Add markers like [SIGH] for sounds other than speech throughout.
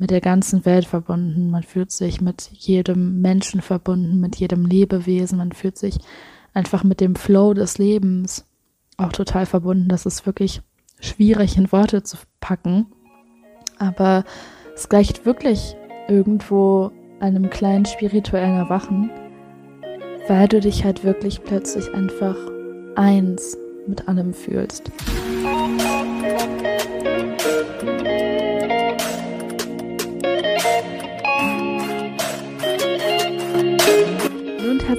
mit der ganzen Welt verbunden, man fühlt sich mit jedem Menschen verbunden, mit jedem Lebewesen, man fühlt sich einfach mit dem Flow des Lebens auch total verbunden. Das ist wirklich schwierig in Worte zu packen. Aber es gleicht wirklich irgendwo einem kleinen spirituellen Erwachen, weil du dich halt wirklich plötzlich einfach eins mit allem fühlst.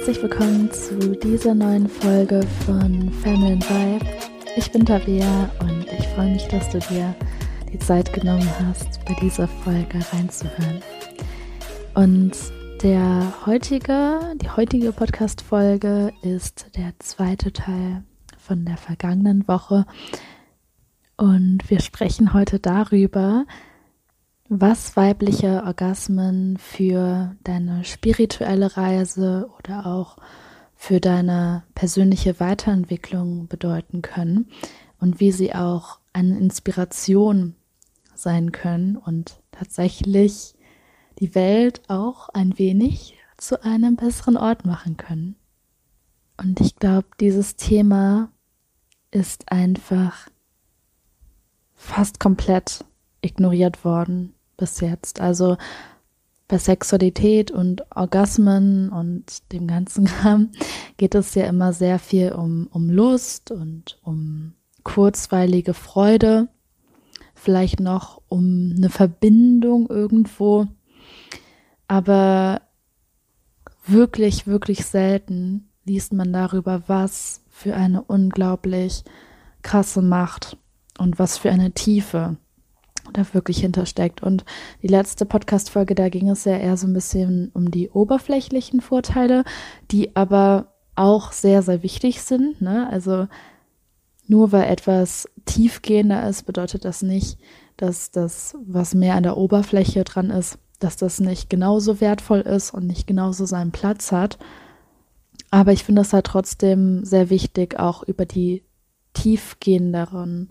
Herzlich willkommen zu dieser neuen Folge von Feminine Vibe. Ich bin Tabea und ich freue mich, dass du dir die Zeit genommen hast, bei dieser Folge reinzuhören. Und der heutige, die heutige Podcast-Folge ist der zweite Teil von der vergangenen Woche. Und wir sprechen heute darüber, was weibliche Orgasmen für deine spirituelle Reise oder auch für deine persönliche Weiterentwicklung bedeuten können und wie sie auch eine Inspiration sein können und tatsächlich die Welt auch ein wenig zu einem besseren Ort machen können. Und ich glaube, dieses Thema ist einfach fast komplett ignoriert worden bis jetzt. Also bei Sexualität und Orgasmen und dem ganzen [LAUGHS] Kram geht es ja immer sehr viel um, um Lust und um kurzweilige Freude, vielleicht noch um eine Verbindung irgendwo, aber wirklich, wirklich selten liest man darüber, was für eine unglaublich krasse Macht und was für eine Tiefe da wirklich hintersteckt. Und die letzte Podcast-Folge, da ging es ja eher so ein bisschen um die oberflächlichen Vorteile, die aber auch sehr, sehr wichtig sind. Ne? Also nur weil etwas tiefgehender ist, bedeutet das nicht, dass das, was mehr an der Oberfläche dran ist, dass das nicht genauso wertvoll ist und nicht genauso seinen Platz hat. Aber ich finde es halt trotzdem sehr wichtig, auch über die tiefgehenderen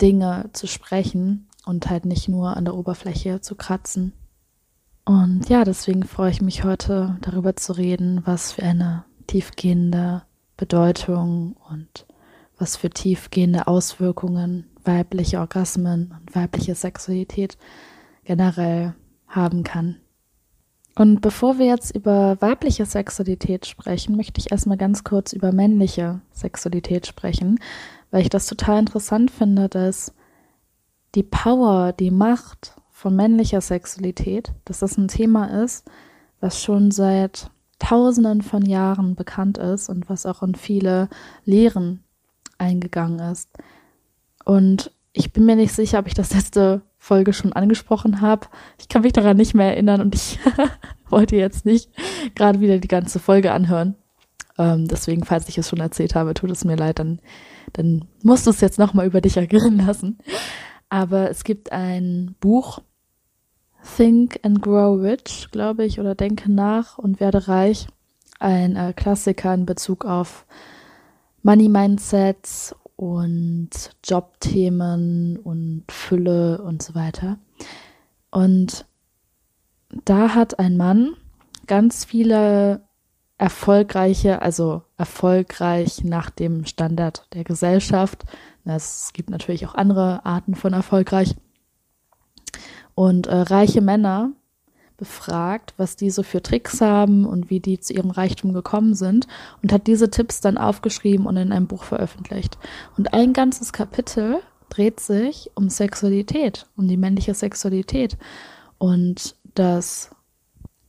Dinge zu sprechen und halt nicht nur an der Oberfläche zu kratzen. Und ja, deswegen freue ich mich heute darüber zu reden, was für eine tiefgehende Bedeutung und was für tiefgehende Auswirkungen weibliche Orgasmen und weibliche Sexualität generell haben kann. Und bevor wir jetzt über weibliche Sexualität sprechen, möchte ich erstmal ganz kurz über männliche Sexualität sprechen, weil ich das total interessant finde, dass die Power, die Macht von männlicher Sexualität, dass das ein Thema ist, was schon seit Tausenden von Jahren bekannt ist und was auch in viele Lehren eingegangen ist. Und ich bin mir nicht sicher, ob ich das letzte Folge schon angesprochen habe. Ich kann mich daran nicht mehr erinnern und ich [LAUGHS] wollte jetzt nicht gerade wieder die ganze Folge anhören. Ähm, deswegen, falls ich es schon erzählt habe, tut es mir leid, dann, dann musst du es jetzt nochmal über dich ergehen lassen. Aber es gibt ein Buch, Think and Grow Rich, glaube ich, oder Denke nach und werde reich. Ein äh, Klassiker in Bezug auf Money Mindsets und Jobthemen und Fülle und so weiter. Und da hat ein Mann ganz viele erfolgreiche, also erfolgreich nach dem Standard der Gesellschaft. Es gibt natürlich auch andere Arten von erfolgreich. Und äh, reiche Männer befragt, was die so für Tricks haben und wie die zu ihrem Reichtum gekommen sind und hat diese Tipps dann aufgeschrieben und in einem Buch veröffentlicht. Und ein ganzes Kapitel dreht sich um Sexualität, um die männliche Sexualität und dass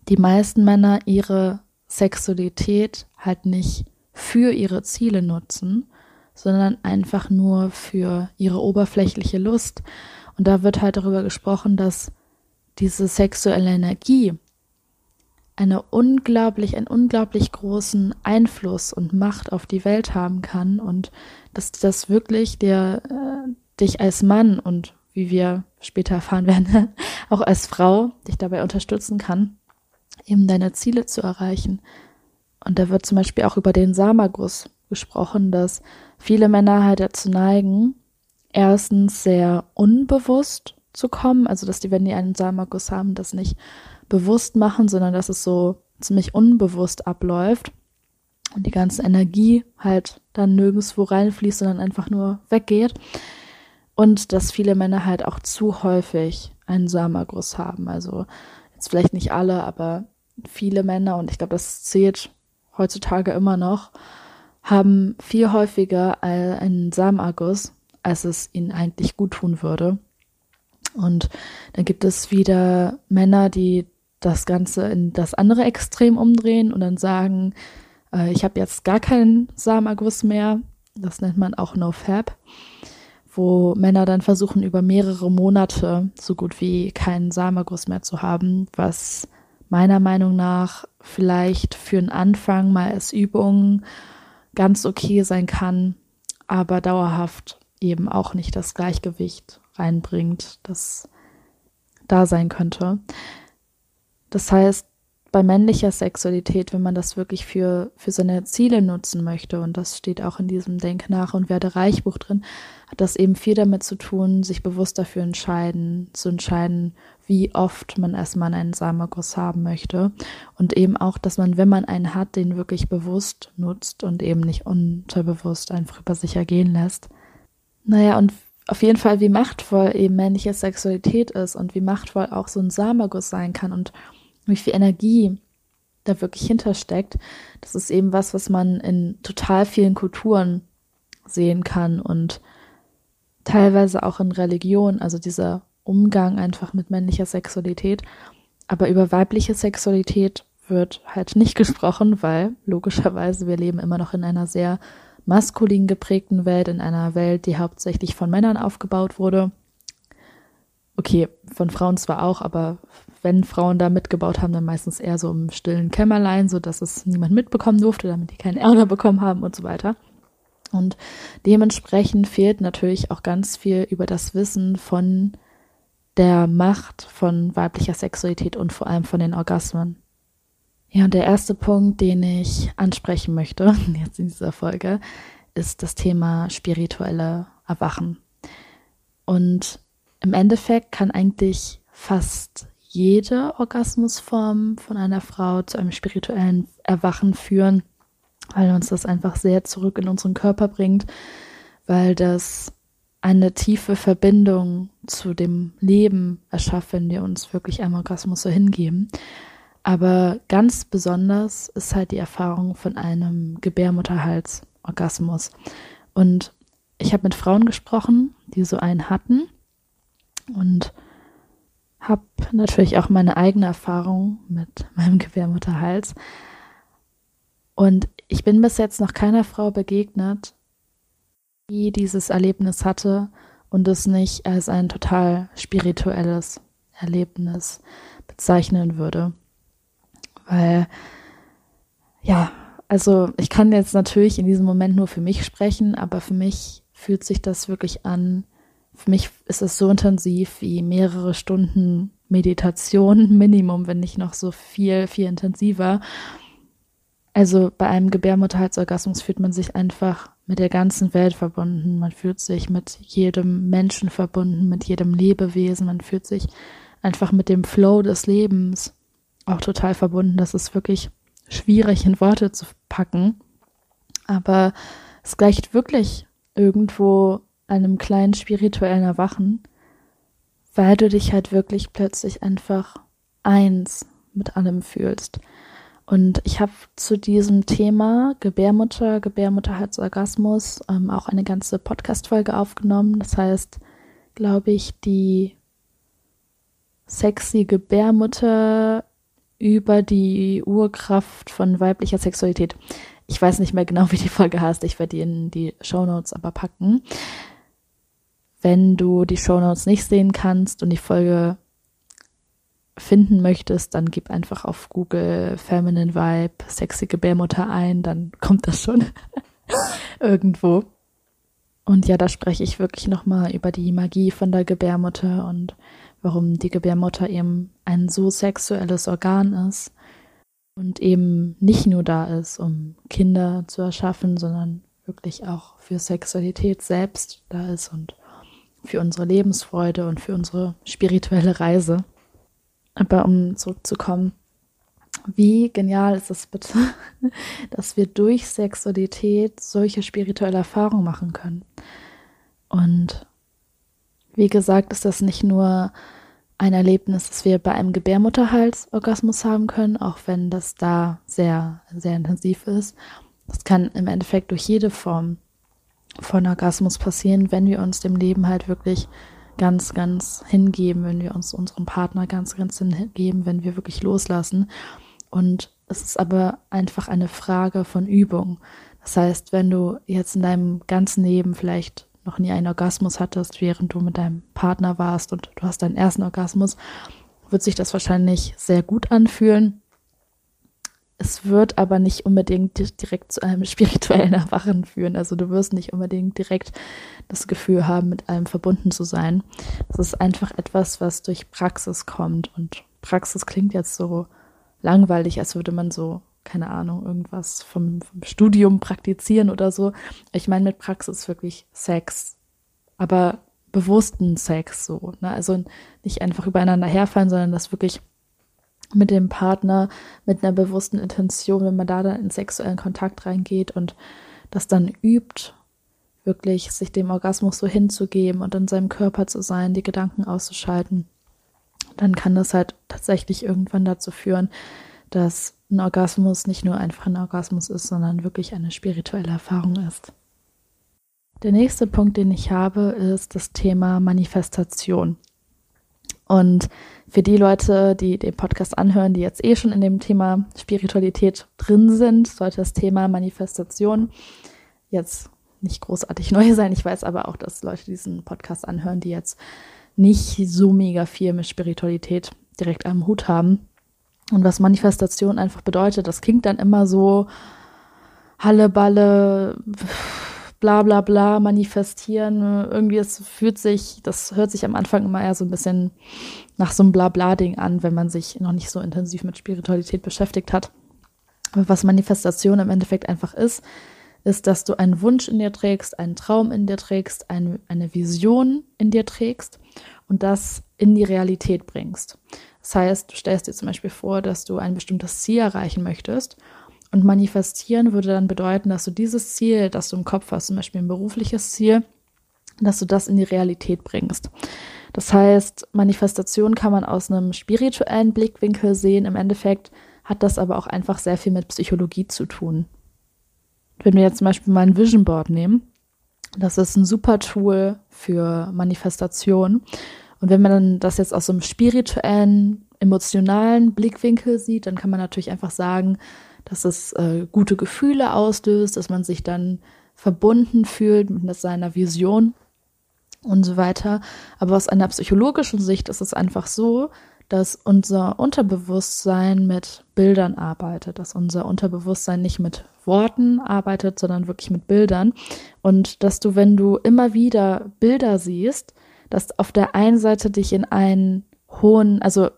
die meisten Männer ihre Sexualität halt nicht für ihre Ziele nutzen, sondern einfach nur für ihre oberflächliche Lust. Und da wird halt darüber gesprochen, dass diese sexuelle Energie eine unglaublich, einen unglaublich großen Einfluss und Macht auf die Welt haben kann und dass das wirklich der, äh, dich als Mann und wie wir später erfahren werden, [LAUGHS] auch als Frau dich dabei unterstützen kann, eben deine Ziele zu erreichen. Und da wird zum Beispiel auch über den Samaguss gesprochen, dass viele Männer halt dazu neigen, erstens sehr unbewusst zu kommen. Also, dass die, wenn die einen Samenerguss haben, das nicht bewusst machen, sondern dass es so ziemlich unbewusst abläuft und die ganze Energie halt dann nirgendwo reinfließt, sondern einfach nur weggeht. Und dass viele Männer halt auch zu häufig einen Samenerguss haben. Also jetzt vielleicht nicht alle, aber viele Männer, und ich glaube, das zählt heutzutage immer noch, haben viel häufiger einen Samenerguss, als es ihnen eigentlich gut tun würde. Und dann gibt es wieder Männer, die das Ganze in das andere Extrem umdrehen und dann sagen, äh, ich habe jetzt gar keinen Samenerguss mehr. Das nennt man auch NoFap, wo Männer dann versuchen, über mehrere Monate so gut wie keinen Samenerguss mehr zu haben, was meiner Meinung nach vielleicht für einen Anfang mal als Übung ganz okay sein kann, aber dauerhaft eben auch nicht das Gleichgewicht reinbringt, das da sein könnte. Das heißt, bei männlicher Sexualität, wenn man das wirklich für, für seine Ziele nutzen möchte, und das steht auch in diesem Denk nach und werde Reichbuch drin, hat das eben viel damit zu tun, sich bewusst dafür entscheiden, zu entscheiden, wie oft man erstmal einen Samenerguss haben möchte. Und eben auch, dass man, wenn man einen hat, den wirklich bewusst nutzt und eben nicht unterbewusst einfach über sich ergehen lässt. Naja, und auf jeden Fall, wie machtvoll eben männliche Sexualität ist und wie machtvoll auch so ein Samenerguss sein kann und wie viel Energie da wirklich hintersteckt. Das ist eben was, was man in total vielen Kulturen sehen kann und teilweise auch in Religion, also dieser Umgang einfach mit männlicher Sexualität. Aber über weibliche Sexualität wird halt nicht gesprochen, weil logischerweise wir leben immer noch in einer sehr maskulin geprägten Welt, in einer Welt, die hauptsächlich von Männern aufgebaut wurde. Okay, von Frauen zwar auch, aber wenn Frauen da mitgebaut haben, dann meistens eher so im stillen Kämmerlein, so dass es niemand mitbekommen durfte, damit die keinen [LAUGHS] Ärger bekommen haben und so weiter. Und dementsprechend fehlt natürlich auch ganz viel über das Wissen von der Macht von weiblicher Sexualität und vor allem von den Orgasmen. Ja, und der erste Punkt, den ich ansprechen möchte, [LAUGHS] jetzt in dieser Folge, ist das Thema spirituelle Erwachen. Und im Endeffekt kann eigentlich fast jede Orgasmusform von einer Frau zu einem spirituellen Erwachen führen, weil uns das einfach sehr zurück in unseren Körper bringt, weil das eine tiefe Verbindung zu dem Leben erschafft, wenn wir uns wirklich einem Orgasmus so hingeben. Aber ganz besonders ist halt die Erfahrung von einem Gebärmutterhalsorgasmus. Und ich habe mit Frauen gesprochen, die so einen hatten und habe natürlich auch meine eigene Erfahrung mit meinem [LAUGHS] Gebärmutterhals. Und ich bin bis jetzt noch keiner Frau begegnet, die dieses Erlebnis hatte und es nicht als ein total spirituelles Erlebnis bezeichnen würde. Weil, ja, also ich kann jetzt natürlich in diesem Moment nur für mich sprechen, aber für mich fühlt sich das wirklich an, für mich ist es so intensiv wie mehrere Stunden Meditation, [LAUGHS] Minimum, wenn nicht noch so viel, viel intensiver. Also bei einem Gebärmutterhalsorgasmus fühlt man sich einfach mit der ganzen Welt verbunden. Man fühlt sich mit jedem Menschen verbunden, mit jedem Lebewesen. Man fühlt sich einfach mit dem Flow des Lebens auch total verbunden. Das ist wirklich schwierig in Worte zu packen. Aber es gleicht wirklich irgendwo einem kleinen spirituellen Erwachen, weil du dich halt wirklich plötzlich einfach eins mit allem fühlst. Und ich habe zu diesem Thema Gebärmutter, Gebärmutterhalsorgasmus ähm, auch eine ganze Podcast-Folge aufgenommen. Das heißt, glaube ich, die sexy Gebärmutter über die Urkraft von weiblicher Sexualität. Ich weiß nicht mehr genau, wie die Folge heißt. Ich werde die in die Show Notes aber packen. Wenn du die Shownotes nicht sehen kannst und die Folge finden möchtest, dann gib einfach auf Google Feminine Vibe, sexy Gebärmutter ein, dann kommt das schon [LAUGHS] irgendwo. Und ja, da spreche ich wirklich nochmal über die Magie von der Gebärmutter und warum die Gebärmutter eben ein so sexuelles Organ ist und eben nicht nur da ist, um Kinder zu erschaffen, sondern wirklich auch für Sexualität selbst da ist und für unsere Lebensfreude und für unsere spirituelle Reise. Aber um zurückzukommen, wie genial ist es bitte, [LAUGHS] dass wir durch Sexualität solche spirituelle Erfahrungen machen können. Und wie gesagt, ist das nicht nur ein Erlebnis, dass wir bei einem Gebärmutterhalsorgasmus haben können, auch wenn das da sehr, sehr intensiv ist. Das kann im Endeffekt durch jede Form von Orgasmus passieren, wenn wir uns dem Leben halt wirklich ganz, ganz hingeben, wenn wir uns unserem Partner ganz, ganz hingeben, wenn wir wirklich loslassen. Und es ist aber einfach eine Frage von Übung. Das heißt, wenn du jetzt in deinem ganzen Leben vielleicht noch nie einen Orgasmus hattest, während du mit deinem Partner warst und du hast deinen ersten Orgasmus, wird sich das wahrscheinlich sehr gut anfühlen. Es wird aber nicht unbedingt direkt zu einem [LAUGHS] spirituellen Erwachen führen. Also du wirst nicht unbedingt direkt das Gefühl haben, mit allem verbunden zu sein. Das ist einfach etwas, was durch Praxis kommt. Und Praxis klingt jetzt so langweilig, als würde man so, keine Ahnung, irgendwas vom, vom Studium praktizieren oder so. Ich meine mit Praxis wirklich Sex. Aber bewussten Sex so. Ne? Also nicht einfach übereinander herfallen, sondern das wirklich mit dem Partner mit einer bewussten Intention, wenn man da dann in sexuellen Kontakt reingeht und das dann übt, wirklich sich dem Orgasmus so hinzugeben und in seinem Körper zu sein, die Gedanken auszuschalten, dann kann das halt tatsächlich irgendwann dazu führen, dass ein Orgasmus nicht nur einfach ein Orgasmus ist, sondern wirklich eine spirituelle Erfahrung ist. Der nächste Punkt, den ich habe, ist das Thema Manifestation. Und für die Leute, die den Podcast anhören, die jetzt eh schon in dem Thema Spiritualität drin sind, sollte das Thema Manifestation jetzt nicht großartig [LAUGHS] neu sein. Ich weiß aber auch, dass Leute diesen Podcast anhören, die jetzt nicht so mega viel mit Spiritualität direkt am Hut haben. Und was Manifestation einfach bedeutet, das klingt dann immer so Halle, Balle, bla bla bla manifestieren. Irgendwie, es fühlt sich, das hört sich am Anfang immer eher so ein bisschen nach so einem Blabla-Ding an, wenn man sich noch nicht so intensiv mit Spiritualität beschäftigt hat. Aber was Manifestation im Endeffekt einfach ist, ist, dass du einen Wunsch in dir trägst, einen Traum in dir trägst, eine, eine Vision in dir trägst und das in die Realität bringst. Das heißt, du stellst dir zum Beispiel vor, dass du ein bestimmtes Ziel erreichen möchtest und manifestieren würde dann bedeuten, dass du dieses Ziel, das du im Kopf hast, zum Beispiel ein berufliches Ziel, dass du das in die Realität bringst. Das heißt, Manifestation kann man aus einem spirituellen Blickwinkel sehen. Im Endeffekt hat das aber auch einfach sehr viel mit Psychologie zu tun. Wenn wir jetzt zum Beispiel mal ein Vision Board nehmen, das ist ein super Tool für Manifestation. Und wenn man das jetzt aus einem spirituellen, emotionalen Blickwinkel sieht, dann kann man natürlich einfach sagen, dass es äh, gute Gefühle auslöst, dass man sich dann verbunden fühlt mit seiner Vision und so weiter. Aber aus einer psychologischen Sicht ist es einfach so, dass unser Unterbewusstsein mit Bildern arbeitet, dass unser Unterbewusstsein nicht mit Worten arbeitet, sondern wirklich mit Bildern. Und dass du, wenn du immer wieder Bilder siehst, dass auf der einen Seite dich in einen hohen, also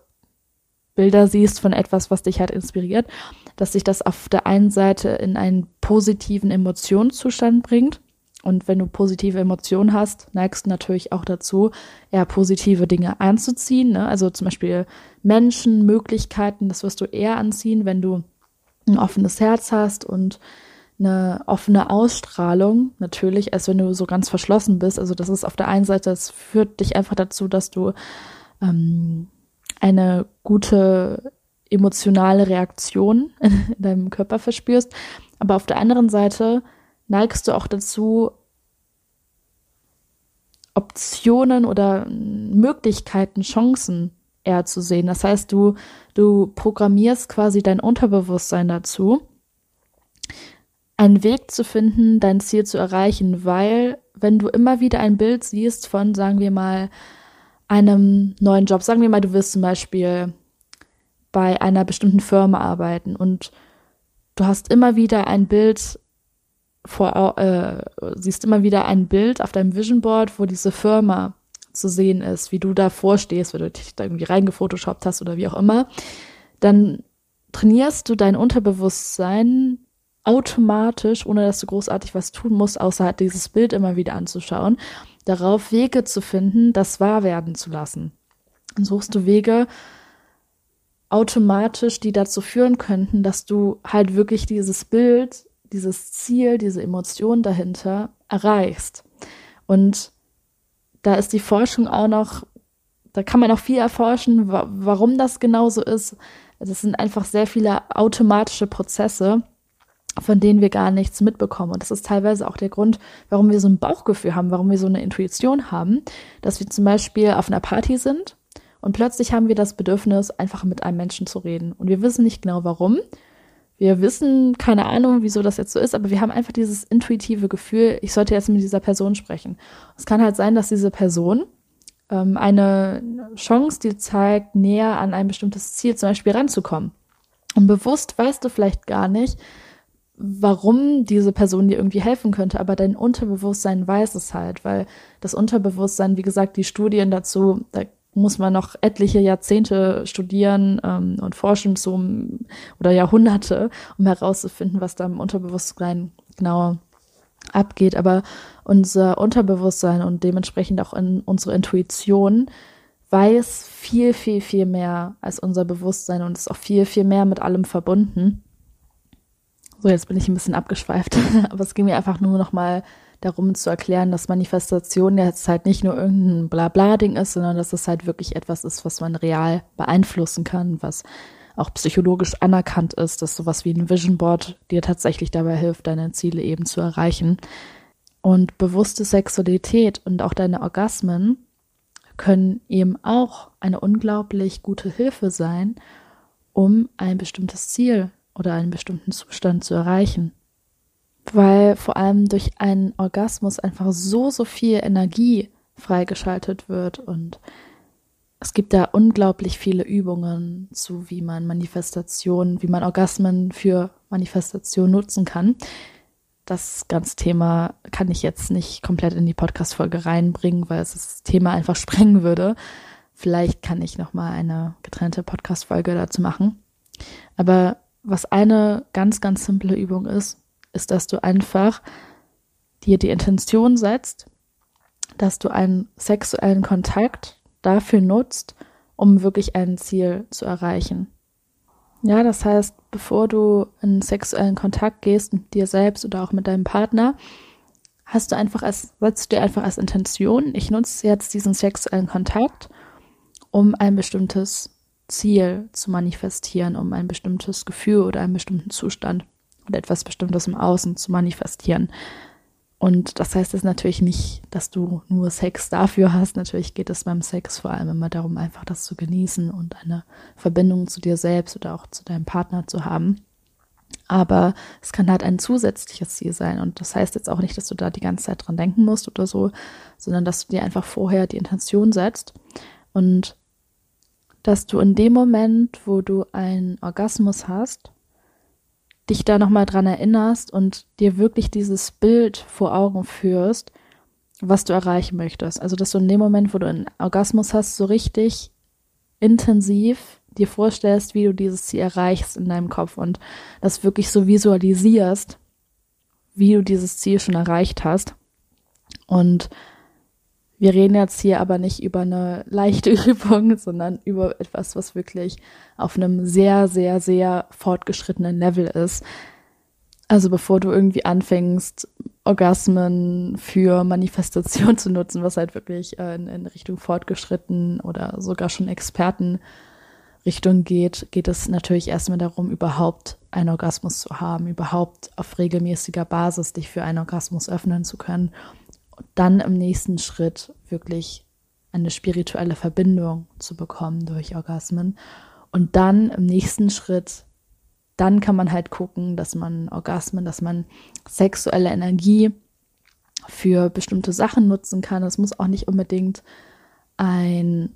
Bilder siehst von etwas, was dich halt inspiriert, dass sich das auf der einen Seite in einen positiven Emotionszustand bringt. Und wenn du positive Emotionen hast, neigst du natürlich auch dazu, eher positive Dinge anzuziehen. Ne? Also zum Beispiel Menschen, Möglichkeiten, das wirst du eher anziehen, wenn du ein offenes Herz hast und eine offene Ausstrahlung, natürlich, als wenn du so ganz verschlossen bist. Also das ist auf der einen Seite, das führt dich einfach dazu, dass du ähm, eine gute emotionale Reaktion [LAUGHS] in deinem Körper verspürst. Aber auf der anderen Seite neigst du auch dazu, Optionen oder Möglichkeiten, Chancen eher zu sehen. Das heißt, du, du programmierst quasi dein Unterbewusstsein dazu, einen Weg zu finden, dein Ziel zu erreichen, weil wenn du immer wieder ein Bild siehst von, sagen wir mal, einem neuen Job. Sagen wir mal, du wirst zum Beispiel bei einer bestimmten Firma arbeiten und du hast immer wieder ein Bild vor, äh, siehst immer wieder ein Bild auf deinem Vision Board, wo diese Firma zu sehen ist, wie du da vorstehst, wenn du dich da irgendwie reingefotoshoppt hast oder wie auch immer, dann trainierst du dein Unterbewusstsein automatisch, ohne dass du großartig was tun musst, außer halt dieses Bild immer wieder anzuschauen, darauf, Wege zu finden, das wahr werden zu lassen. Dann suchst du Wege automatisch, die dazu führen könnten, dass du halt wirklich dieses Bild, dieses Ziel, diese Emotion dahinter erreichst. Und da ist die Forschung auch noch, da kann man auch viel erforschen, warum das genauso ist. Es sind einfach sehr viele automatische Prozesse, von denen wir gar nichts mitbekommen. Und das ist teilweise auch der Grund, warum wir so ein Bauchgefühl haben, warum wir so eine Intuition haben, dass wir zum Beispiel auf einer Party sind und plötzlich haben wir das Bedürfnis, einfach mit einem Menschen zu reden. Und wir wissen nicht genau warum. Wir wissen keine Ahnung, wieso das jetzt so ist, aber wir haben einfach dieses intuitive Gefühl, ich sollte jetzt mit dieser Person sprechen. Es kann halt sein, dass diese Person ähm, eine Chance dir zeigt, näher an ein bestimmtes Ziel zum Beispiel ranzukommen. Und bewusst weißt du vielleicht gar nicht, warum diese Person dir irgendwie helfen könnte, aber dein Unterbewusstsein weiß es halt, weil das Unterbewusstsein, wie gesagt, die Studien dazu, da muss man noch etliche Jahrzehnte studieren ähm, und forschen zum oder Jahrhunderte, um herauszufinden, was da im Unterbewusstsein genau abgeht. Aber unser Unterbewusstsein und dementsprechend auch in unsere Intuition weiß viel, viel, viel mehr als unser Bewusstsein und ist auch viel, viel mehr mit allem verbunden. So, jetzt bin ich ein bisschen abgeschweift, [LAUGHS] aber es ging mir einfach nur noch mal darum zu erklären, dass Manifestation jetzt halt nicht nur irgendein Blabla-Ding ist, sondern dass es halt wirklich etwas ist, was man real beeinflussen kann, was auch psychologisch anerkannt ist, dass sowas wie ein Vision Board dir tatsächlich dabei hilft, deine Ziele eben zu erreichen. Und bewusste Sexualität und auch deine Orgasmen können eben auch eine unglaublich gute Hilfe sein, um ein bestimmtes Ziel oder einen bestimmten Zustand zu erreichen weil vor allem durch einen Orgasmus einfach so, so viel Energie freigeschaltet wird und es gibt da unglaublich viele Übungen zu, wie man Manifestationen, wie man Orgasmen für Manifestation nutzen kann. Das ganze Thema kann ich jetzt nicht komplett in die Podcast-Folge reinbringen, weil es das Thema einfach [LAUGHS] sprengen würde. Vielleicht kann ich nochmal eine getrennte Podcast-Folge dazu machen. Aber was eine ganz, ganz simple Übung ist, ist, dass du einfach dir die Intention setzt, dass du einen sexuellen Kontakt dafür nutzt, um wirklich ein Ziel zu erreichen. Ja, das heißt, bevor du in sexuellen Kontakt gehst mit dir selbst oder auch mit deinem Partner, hast du einfach als, setzt du dir einfach als Intention, ich nutze jetzt diesen sexuellen Kontakt, um ein bestimmtes Ziel zu manifestieren, um ein bestimmtes Gefühl oder einen bestimmten Zustand und etwas Bestimmtes im Außen zu manifestieren. Und das heißt jetzt natürlich nicht, dass du nur Sex dafür hast. Natürlich geht es beim Sex vor allem immer darum, einfach das zu genießen und eine Verbindung zu dir selbst oder auch zu deinem Partner zu haben. Aber es kann halt ein zusätzliches Ziel sein. Und das heißt jetzt auch nicht, dass du da die ganze Zeit dran denken musst oder so, sondern dass du dir einfach vorher die Intention setzt und dass du in dem Moment, wo du einen Orgasmus hast, dich da nochmal dran erinnerst und dir wirklich dieses Bild vor Augen führst, was du erreichen möchtest. Also, dass du in dem Moment, wo du einen Orgasmus hast, so richtig intensiv dir vorstellst, wie du dieses Ziel erreichst in deinem Kopf und das wirklich so visualisierst, wie du dieses Ziel schon erreicht hast. Und wir reden jetzt hier aber nicht über eine leichte [LAUGHS] Übung, sondern über etwas, was wirklich auf einem sehr, sehr, sehr fortgeschrittenen Level ist. Also bevor du irgendwie anfängst, Orgasmen für Manifestation [LAUGHS] zu nutzen, was halt wirklich äh, in, in Richtung fortgeschritten oder sogar schon Experten Richtung geht, geht es natürlich erstmal darum, überhaupt einen Orgasmus zu haben, überhaupt auf regelmäßiger Basis dich für einen Orgasmus öffnen zu können dann im nächsten Schritt wirklich eine spirituelle Verbindung zu bekommen durch Orgasmen. Und dann im nächsten Schritt, dann kann man halt gucken, dass man Orgasmen, dass man sexuelle Energie für bestimmte Sachen nutzen kann. Es muss auch nicht unbedingt ein,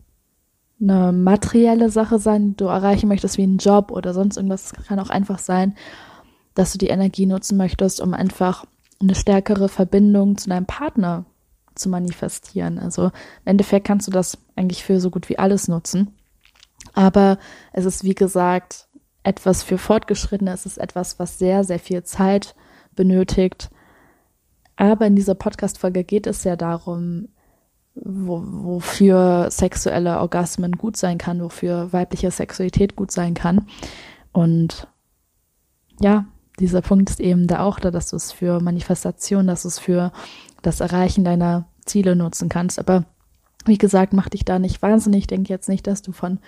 eine materielle Sache sein, die du erreichen möchtest, wie ein Job oder sonst irgendwas. Es kann auch einfach sein, dass du die Energie nutzen möchtest, um einfach eine stärkere Verbindung zu deinem Partner zu manifestieren. Also im Endeffekt kannst du das eigentlich für so gut wie alles nutzen. Aber es ist, wie gesagt, etwas für Fortgeschrittene. Es ist etwas, was sehr, sehr viel Zeit benötigt. Aber in dieser Podcast-Folge geht es ja darum, wo, wofür sexuelle Orgasmen gut sein kann, wofür weibliche Sexualität gut sein kann. Und ja, dieser Punkt ist eben da auch da, dass du es für Manifestation, dass du es für das Erreichen deiner Ziele nutzen kannst. Aber wie gesagt, mach dich da nicht wahnsinnig. Ich denke jetzt nicht, dass du von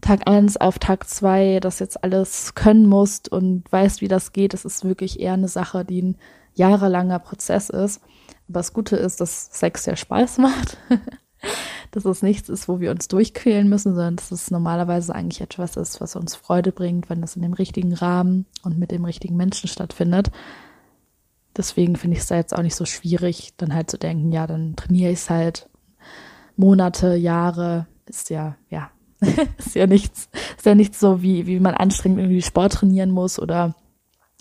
Tag eins auf Tag zwei das jetzt alles können musst und weißt, wie das geht. Es ist wirklich eher eine Sache, die ein jahrelanger Prozess ist. Aber das Gute ist, dass Sex sehr Spaß [LAUGHS] macht. Dass es nichts ist, wo wir uns durchquälen müssen, sondern dass es normalerweise eigentlich etwas ist, was uns Freude bringt, wenn es in dem richtigen Rahmen und mit dem richtigen Menschen stattfindet. Deswegen finde ich es da jetzt auch nicht so schwierig, dann halt zu denken, ja, dann trainiere ich es halt Monate, Jahre, ist ja, ja, [LAUGHS] ist ja nichts, ist ja nichts so, wie, wie man anstrengend irgendwie Sport trainieren muss oder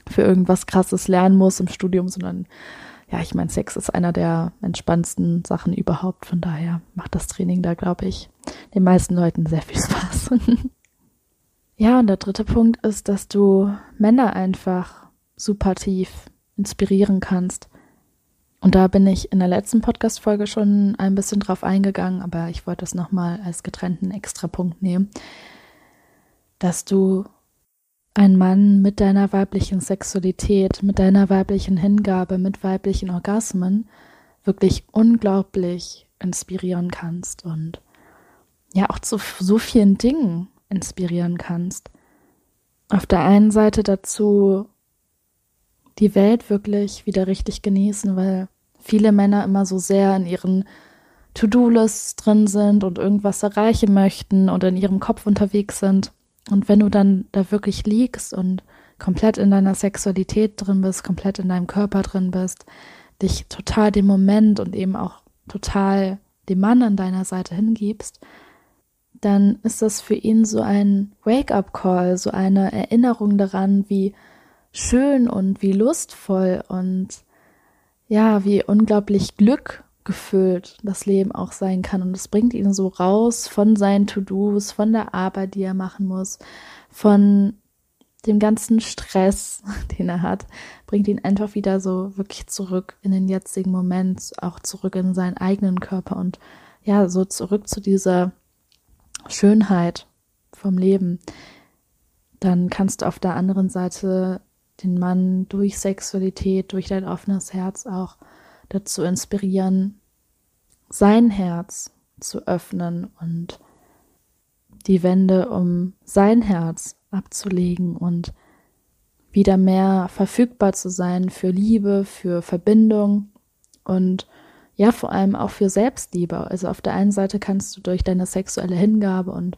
für irgendwas krasses lernen muss im Studium, sondern ja, ich meine, Sex ist einer der entspannendsten Sachen überhaupt. Von daher macht das Training da, glaube ich, den meisten Leuten sehr viel [LAUGHS] Spaß. ja, und der dritte Punkt ist, dass du Männer einfach super tief inspirieren kannst. Und da bin ich in der letzten Podcast-Folge schon ein bisschen drauf eingegangen, aber ich wollte es nochmal als getrennten Extrapunkt nehmen, dass du ein Mann mit deiner weiblichen Sexualität, mit deiner weiblichen Hingabe, mit weiblichen Orgasmen wirklich unglaublich inspirieren kannst und ja auch zu so vielen Dingen inspirieren kannst. Auf der einen Seite dazu die Welt wirklich wieder richtig genießen, weil viele Männer immer so sehr in ihren To-Do-Lists drin sind und irgendwas erreichen möchten und in ihrem Kopf unterwegs sind und wenn du dann da wirklich liegst und komplett in deiner Sexualität drin bist, komplett in deinem Körper drin bist, dich total dem Moment und eben auch total dem Mann an deiner Seite hingibst, dann ist das für ihn so ein Wake-up-Call, so eine Erinnerung daran, wie schön und wie lustvoll und ja, wie unglaublich Glück gefüllt das Leben auch sein kann. Und es bringt ihn so raus von seinen To-Dos, von der Arbeit, die er machen muss, von dem ganzen Stress, [LAUGHS] den er hat, bringt ihn einfach wieder so wirklich zurück in den jetzigen Moment, auch zurück in seinen eigenen Körper und ja, so zurück zu dieser Schönheit vom Leben. Dann kannst du auf der anderen Seite den Mann durch Sexualität, durch dein offenes Herz auch dazu inspirieren, sein Herz zu öffnen und die Wände um sein Herz abzulegen und wieder mehr verfügbar zu sein für Liebe, für Verbindung und ja, vor allem auch für Selbstliebe. Also auf der einen Seite kannst du durch deine sexuelle Hingabe und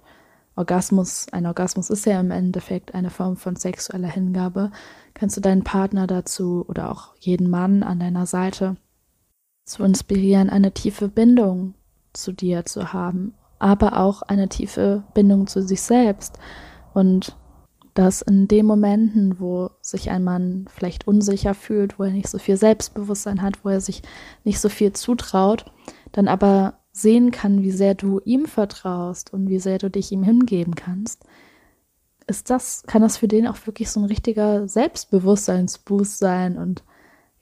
Orgasmus, ein Orgasmus ist ja im Endeffekt eine Form von sexueller Hingabe, kannst du deinen Partner dazu oder auch jeden Mann an deiner Seite zu inspirieren, eine tiefe Bindung zu dir zu haben, aber auch eine tiefe Bindung zu sich selbst. Und dass in den Momenten, wo sich ein Mann vielleicht unsicher fühlt, wo er nicht so viel Selbstbewusstsein hat, wo er sich nicht so viel zutraut, dann aber sehen kann, wie sehr du ihm vertraust und wie sehr du dich ihm hingeben kannst, ist das, kann das für den auch wirklich so ein richtiger Selbstbewusstseinsboost sein und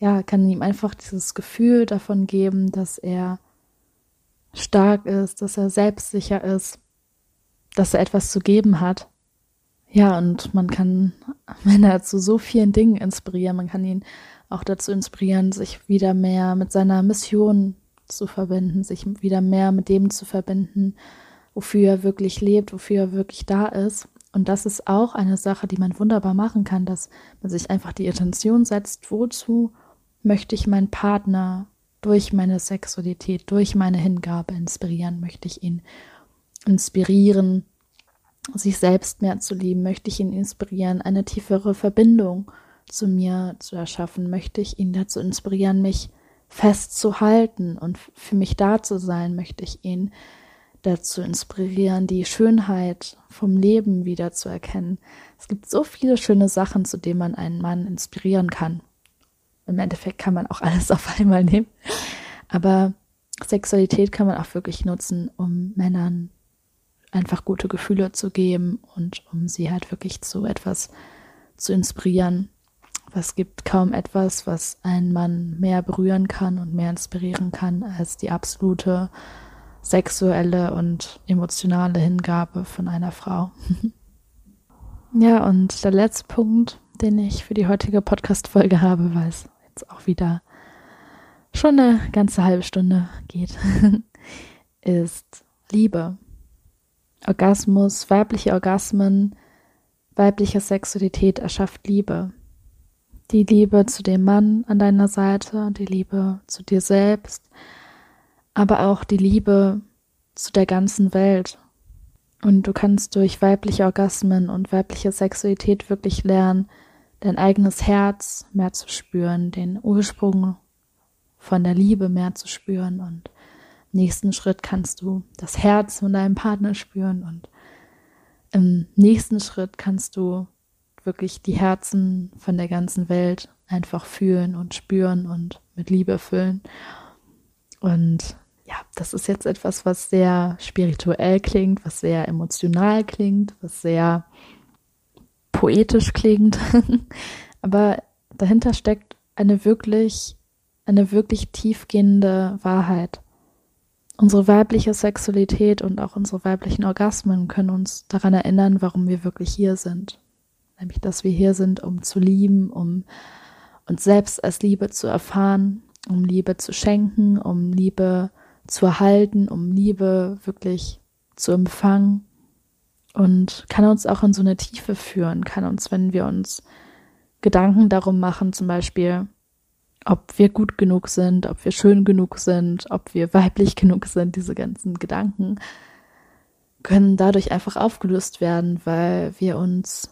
ja, kann ihm einfach dieses Gefühl davon geben, dass er stark ist, dass er selbstsicher ist, dass er etwas zu geben hat. Ja, und man kann [LAUGHS] Männer zu so vielen Dingen inspirieren. Man kann ihn auch dazu inspirieren, sich wieder mehr mit seiner Mission zu verbinden, sich wieder mehr mit dem zu verbinden, wofür er wirklich lebt, wofür er wirklich da ist. Und das ist auch eine Sache, die man wunderbar machen kann, dass man sich einfach die Intention setzt, wozu möchte ich meinen Partner durch meine Sexualität, durch meine Hingabe inspirieren, möchte ich ihn inspirieren, sich selbst mehr zu lieben, möchte ich ihn inspirieren, eine tiefere Verbindung zu mir zu erschaffen, möchte ich ihn dazu inspirieren, mich festzuhalten und für mich da zu sein, möchte ich ihn dazu inspirieren, die Schönheit vom Leben wieder zu erkennen. Es gibt so viele schöne Sachen, zu denen man einen Mann inspirieren kann im Endeffekt kann man auch alles [LAUGHS] auf einmal nehmen. Aber Sexualität kann man auch wirklich nutzen, um Männern einfach gute Gefühle zu geben und um sie halt wirklich zu etwas zu inspirieren, Es gibt kaum etwas, was einen Mann mehr berühren kann und mehr inspirieren kann als die absolute sexuelle und emotionale Hingabe von einer Frau. [LAUGHS] ja, und der letzte Punkt, den ich für die heutige Podcast-Folge habe, weil es jetzt auch wieder schon eine ganze halbe Stunde geht, [LAUGHS] ist Liebe. Orgasmus, weibliche Orgasmen, weibliche Sexualität erschafft Liebe. Die Liebe zu dem Mann an deiner Seite, die Liebe zu dir selbst, aber auch die Liebe zu der ganzen Welt. Und du kannst durch weibliche Orgasmen und weibliche Sexualität wirklich lernen, dein eigenes Herz mehr zu spüren, den Ursprung von der Liebe mehr zu spüren. Und im nächsten Schritt kannst du das Herz von deinem Partner spüren. Und im nächsten Schritt kannst du wirklich die Herzen von der ganzen Welt einfach fühlen und spüren und mit Liebe füllen. Und ja, das ist jetzt etwas, was sehr spirituell klingt, was sehr emotional klingt, was sehr poetisch klingt. [LAUGHS] Aber dahinter steckt eine wirklich, eine wirklich tiefgehende Wahrheit. Unsere weibliche Sexualität und auch unsere weiblichen Orgasmen können uns daran erinnern, warum wir wirklich hier sind. Nämlich, dass wir hier sind, um zu lieben, um uns selbst als Liebe zu erfahren, um Liebe zu schenken, um Liebe zu erhalten, um Liebe wirklich zu empfangen und kann uns auch in so eine Tiefe führen, kann uns, wenn wir uns Gedanken darum machen, zum Beispiel, ob wir gut genug sind, ob wir schön genug sind, ob wir weiblich [LAUGHS] genug sind, diese ganzen Gedanken können dadurch einfach aufgelöst werden, weil wir uns,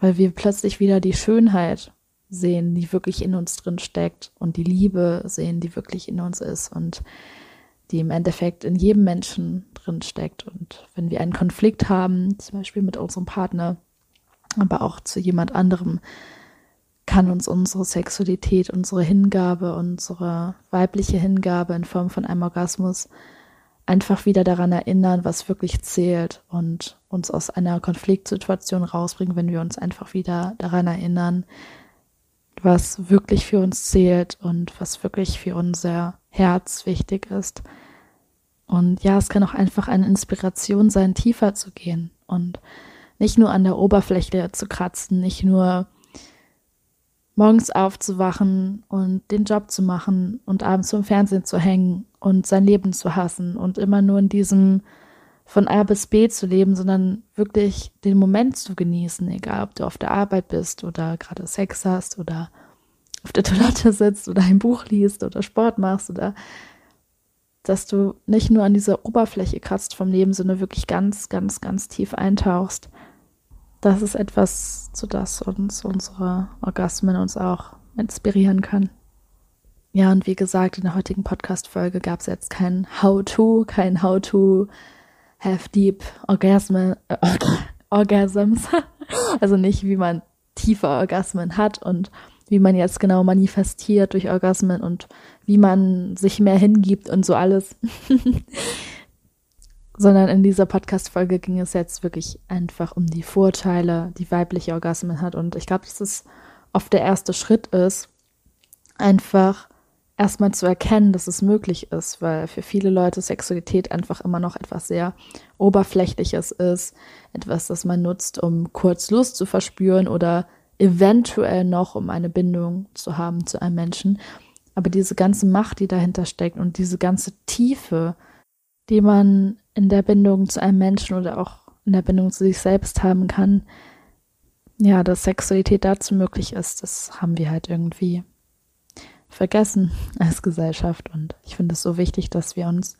weil wir plötzlich wieder die Schönheit sehen, die wirklich in uns drin steckt und die Liebe sehen, die wirklich in uns ist. Und die im Endeffekt in jedem Menschen drin steckt. Und wenn wir einen Konflikt haben, zum Beispiel mit unserem Partner, aber auch zu jemand anderem, kann uns unsere Sexualität, unsere Hingabe, unsere weibliche Hingabe in Form von einem Orgasmus einfach wieder daran erinnern, was wirklich zählt und uns aus einer Konfliktsituation rausbringen, wenn wir uns einfach wieder daran erinnern, was wirklich für uns zählt und was wirklich für unser Herz wichtig ist. Und ja, es kann auch einfach eine Inspiration sein, tiefer zu gehen und nicht nur an der Oberfläche zu kratzen, nicht nur morgens aufzuwachen und den Job zu machen und abends zum Fernsehen zu hängen und sein Leben zu hassen und immer nur in diesem von A bis B zu leben, sondern wirklich den Moment zu genießen, egal ob du auf der Arbeit bist oder gerade Sex hast oder auf der Toilette sitzt oder ein Buch liest oder Sport machst oder dass du nicht nur an dieser Oberfläche kratzt vom Leben, sondern wirklich ganz, ganz, ganz tief eintauchst. Das ist etwas, zu das uns unsere Orgasmen uns auch inspirieren können. Ja, und wie gesagt, in der heutigen Podcast-Folge gab es jetzt kein How-to, kein How-to have deep orgasm, äh, orgasms. [LAUGHS] also nicht, wie man tiefe Orgasmen hat und wie man jetzt genau manifestiert durch Orgasmen und wie man sich mehr hingibt und so alles. [LAUGHS] Sondern in dieser Podcast-Folge ging es jetzt wirklich einfach um die Vorteile, die weibliche Orgasmen hat. Und ich glaube, dass es oft der erste Schritt ist, einfach erstmal zu erkennen, dass es möglich ist, weil für viele Leute Sexualität einfach immer noch etwas sehr Oberflächliches ist, etwas, das man nutzt, um kurz Lust zu verspüren oder eventuell noch, um eine Bindung zu haben zu einem Menschen. Aber diese ganze Macht, die dahinter steckt und diese ganze Tiefe, die man in der Bindung zu einem Menschen oder auch in der Bindung zu sich selbst haben kann, ja, dass Sexualität dazu möglich ist, das haben wir halt irgendwie vergessen als Gesellschaft. Und ich finde es so wichtig, dass wir uns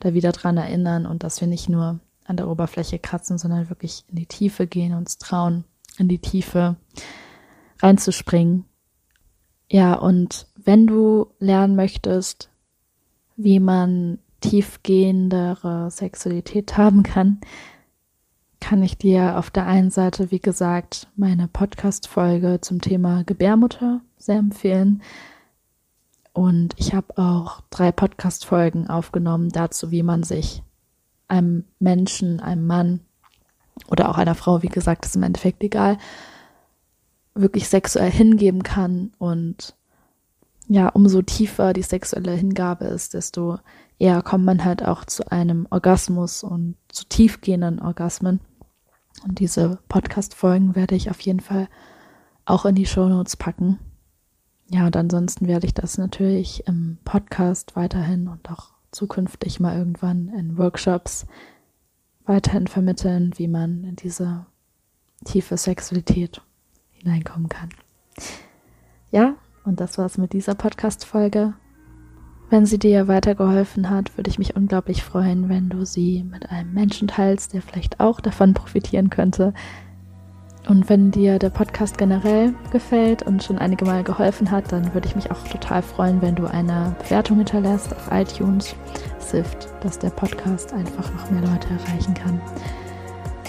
da wieder dran erinnern und dass wir nicht nur an der Oberfläche kratzen, sondern wirklich in die Tiefe gehen, uns trauen, in die Tiefe reinzuspringen. Ja, und wenn du lernen möchtest, wie man tiefgehendere Sexualität haben kann, kann ich dir auf der einen Seite, wie gesagt, meine Podcast-Folge zum Thema Gebärmutter sehr empfehlen. Und ich habe auch drei Podcast-Folgen aufgenommen dazu, wie man sich einem Menschen, einem Mann oder auch einer Frau, wie gesagt, ist im Endeffekt egal, wirklich sexuell hingeben kann und ja, umso tiefer die sexuelle Hingabe ist, desto eher kommt man halt auch zu einem Orgasmus und zu tiefgehenden Orgasmen. Und diese Podcast-Folgen werde ich auf jeden Fall auch in die Show Notes packen. Ja, und ansonsten werde ich das natürlich im Podcast weiterhin und auch zukünftig mal irgendwann in Workshops weiterhin vermitteln, wie man in diese tiefe Sexualität hineinkommen kann. Ja, und das war's mit dieser Podcast-Folge. Wenn sie dir weitergeholfen hat, würde ich mich unglaublich freuen, wenn du sie mit einem Menschen teilst, der vielleicht auch davon profitieren könnte. Und wenn dir der Podcast generell gefällt und schon einige Mal geholfen hat, dann würde ich mich auch total freuen, wenn du eine Bewertung hinterlässt auf iTunes. Es hilft, dass der Podcast einfach noch mehr Leute erreichen kann.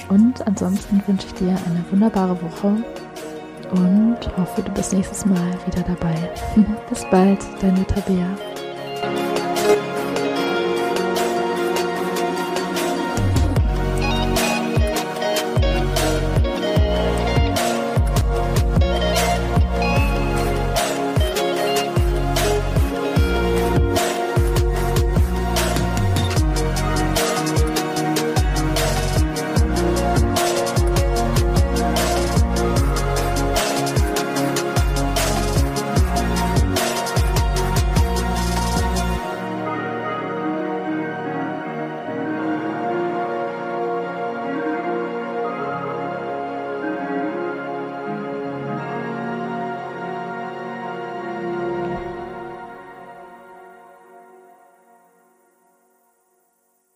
Und ansonsten wünsche ich dir eine wunderbare Woche und hoffe, du bist nächstes Mal wieder dabei. [LAUGHS] Bis bald, deine Tabea.